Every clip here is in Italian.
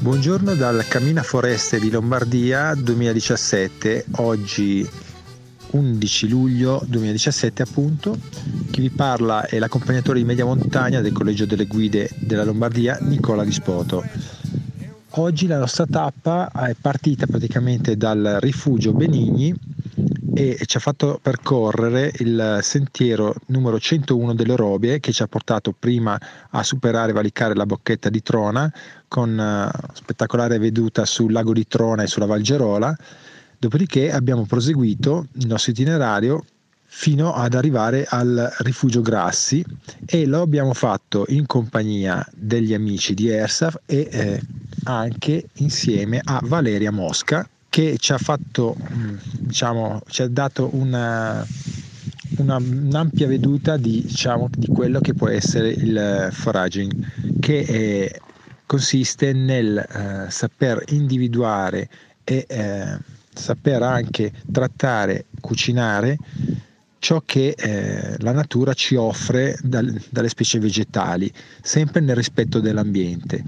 Buongiorno dal Cammina Foreste di Lombardia 2017, oggi 11 luglio 2017 appunto. Chi vi parla è l'accompagnatore di media montagna del Collegio delle Guide della Lombardia, Nicola Dispoto. Oggi la nostra tappa è partita praticamente dal rifugio Benigni e ci ha fatto percorrere il sentiero numero 101 delle Robie che ci ha portato prima a superare e valicare la bocchetta di Trona con uh, spettacolare veduta sul lago di Trona e sulla Valgerola. Dopodiché abbiamo proseguito il nostro itinerario fino ad arrivare al rifugio Grassi e lo abbiamo fatto in compagnia degli amici di Ersaf e eh, anche insieme a Valeria Mosca che ci ha fatto mm, diciamo ci ha dato una, una, un'ampia veduta di, diciamo, di quello che può essere il foraging che è, consiste nel eh, saper individuare e eh, saper anche trattare cucinare ciò che eh, la natura ci offre dal, dalle specie vegetali, sempre nel rispetto dell'ambiente.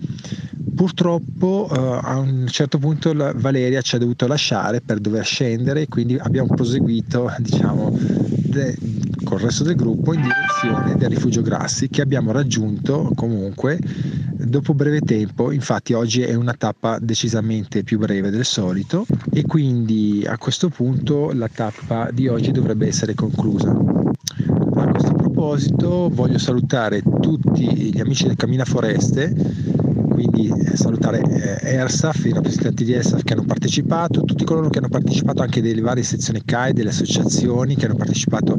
Purtroppo eh, a un certo punto Valeria ci ha dovuto lasciare per dover scendere, quindi abbiamo proseguito diciamo, de, col resto del gruppo in direzione del rifugio Grassi che abbiamo raggiunto comunque dopo breve tempo, infatti oggi è una tappa decisamente più breve del solito e quindi a questo punto la tappa di oggi dovrebbe essere conclusa. A questo proposito voglio salutare tutti gli amici del Cammina Foreste quindi salutare eh, ERSAF, i rappresentanti di ERSAF che hanno partecipato, tutti coloro che hanno partecipato anche delle varie sezioni CAI, delle associazioni che hanno partecipato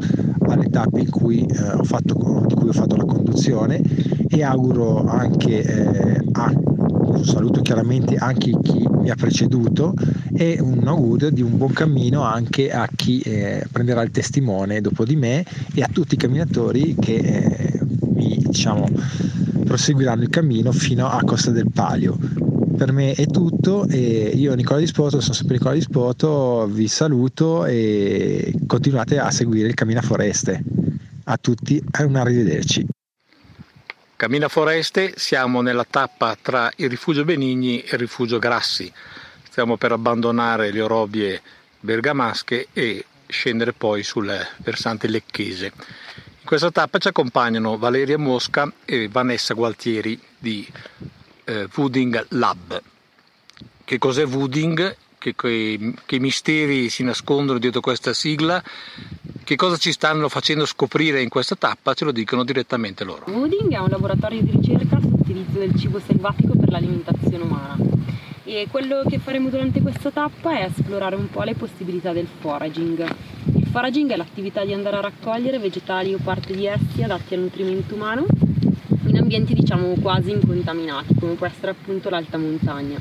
alle tappe cui, eh, fatto, di cui ho fatto la conduzione. E auguro anche eh, a un saluto chiaramente anche chi mi ha preceduto e un augurio di un buon cammino anche a chi eh, prenderà il testimone dopo di me e a tutti i camminatori che eh, mi diciamo proseguiranno il cammino fino a Costa del Palio. Per me è tutto e io Nicola Dispoto, sono sempre Nicola Dispoto, vi saluto e continuate a seguire il Cammina Foreste. A tutti un arrivederci. Cammina Foreste, siamo nella tappa tra il rifugio Benigni e il rifugio Grassi. Stiamo per abbandonare le orobie bergamasche e scendere poi sul versante lecchese. In questa tappa ci accompagnano Valeria Mosca e Vanessa Gualtieri di eh, Wooding Lab. Che cos'è Wooding? Che, che, che misteri si nascondono dietro questa sigla? Che cosa ci stanno facendo scoprire in questa tappa? Ce lo dicono direttamente loro. Wooding è un laboratorio di ricerca sull'utilizzo del cibo selvatico per l'alimentazione umana e quello che faremo durante questa tappa è esplorare un po' le possibilità del foraging foraging è l'attività di andare a raccogliere vegetali o parte di essi adatti al nutrimento umano in ambienti diciamo quasi incontaminati come può essere appunto l'alta montagna.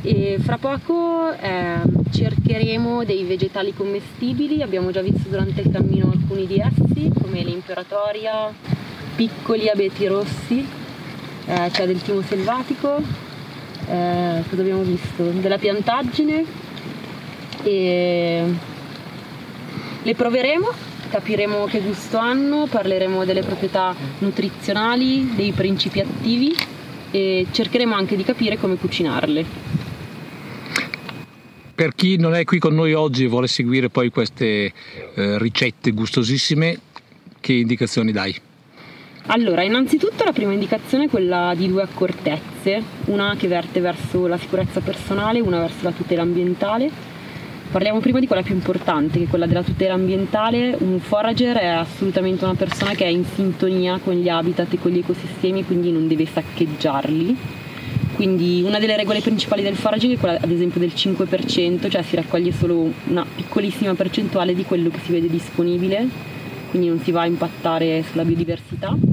E fra poco eh, cercheremo dei vegetali commestibili, abbiamo già visto durante il cammino alcuni di essi come l'imperatoria, piccoli abeti rossi, eh, cioè del timo selvatico, eh, cosa abbiamo visto? Della piantaggine e le proveremo, capiremo che gusto hanno, parleremo delle proprietà nutrizionali, dei principi attivi e cercheremo anche di capire come cucinarle. Per chi non è qui con noi oggi e vuole seguire poi queste eh, ricette gustosissime, che indicazioni dai? Allora, innanzitutto la prima indicazione è quella di due accortezze, una che verte verso la sicurezza personale, una verso la tutela ambientale Parliamo prima di quella più importante, che è quella della tutela ambientale. Un forager è assolutamente una persona che è in sintonia con gli habitat e con gli ecosistemi, quindi non deve saccheggiarli. Quindi una delle regole principali del foraging è quella ad esempio del 5%, cioè si raccoglie solo una piccolissima percentuale di quello che si vede disponibile, quindi non si va a impattare sulla biodiversità.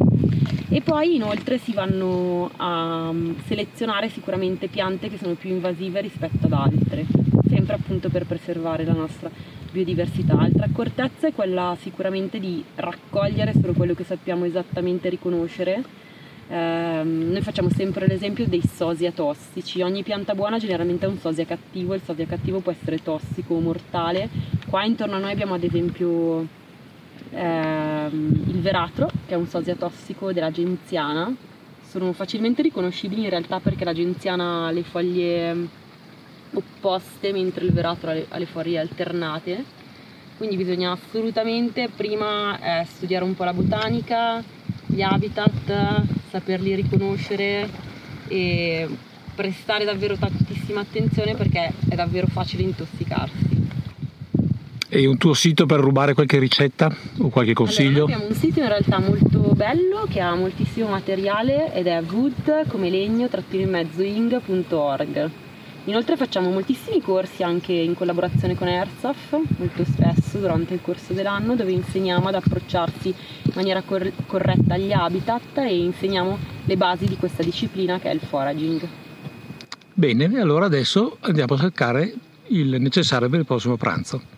E poi inoltre si vanno a selezionare sicuramente piante che sono più invasive rispetto ad altre sempre appunto per preservare la nostra biodiversità. Altra accortezza è quella sicuramente di raccogliere solo quello che sappiamo esattamente riconoscere. Eh, noi facciamo sempre l'esempio dei sosia tossici. Ogni pianta buona generalmente ha un sosia cattivo, il sosia cattivo può essere tossico o mortale. Qua intorno a noi abbiamo ad esempio ehm, il veratro, che è un sosia tossico della genziana. Sono facilmente riconoscibili in realtà perché la genziana ha le foglie opposte mentre il veratro ha le, foglie alternate. Quindi bisogna assolutamente prima eh, studiare un po' la botanica, gli habitat, saperli riconoscere e prestare davvero tantissima attenzione perché è davvero facile intossicarsi. E un tuo sito per rubare qualche ricetta o qualche consiglio? Allora, abbiamo un sito in realtà molto bello che ha moltissimo materiale ed è wood come legno-in-mezzo-ing.org. Inoltre facciamo moltissimi corsi anche in collaborazione con Airsoft, molto spesso durante il corso dell'anno, dove insegniamo ad approcciarsi in maniera cor- corretta agli habitat e insegniamo le basi di questa disciplina che è il foraging. Bene, allora adesso andiamo a cercare il necessario per il prossimo pranzo.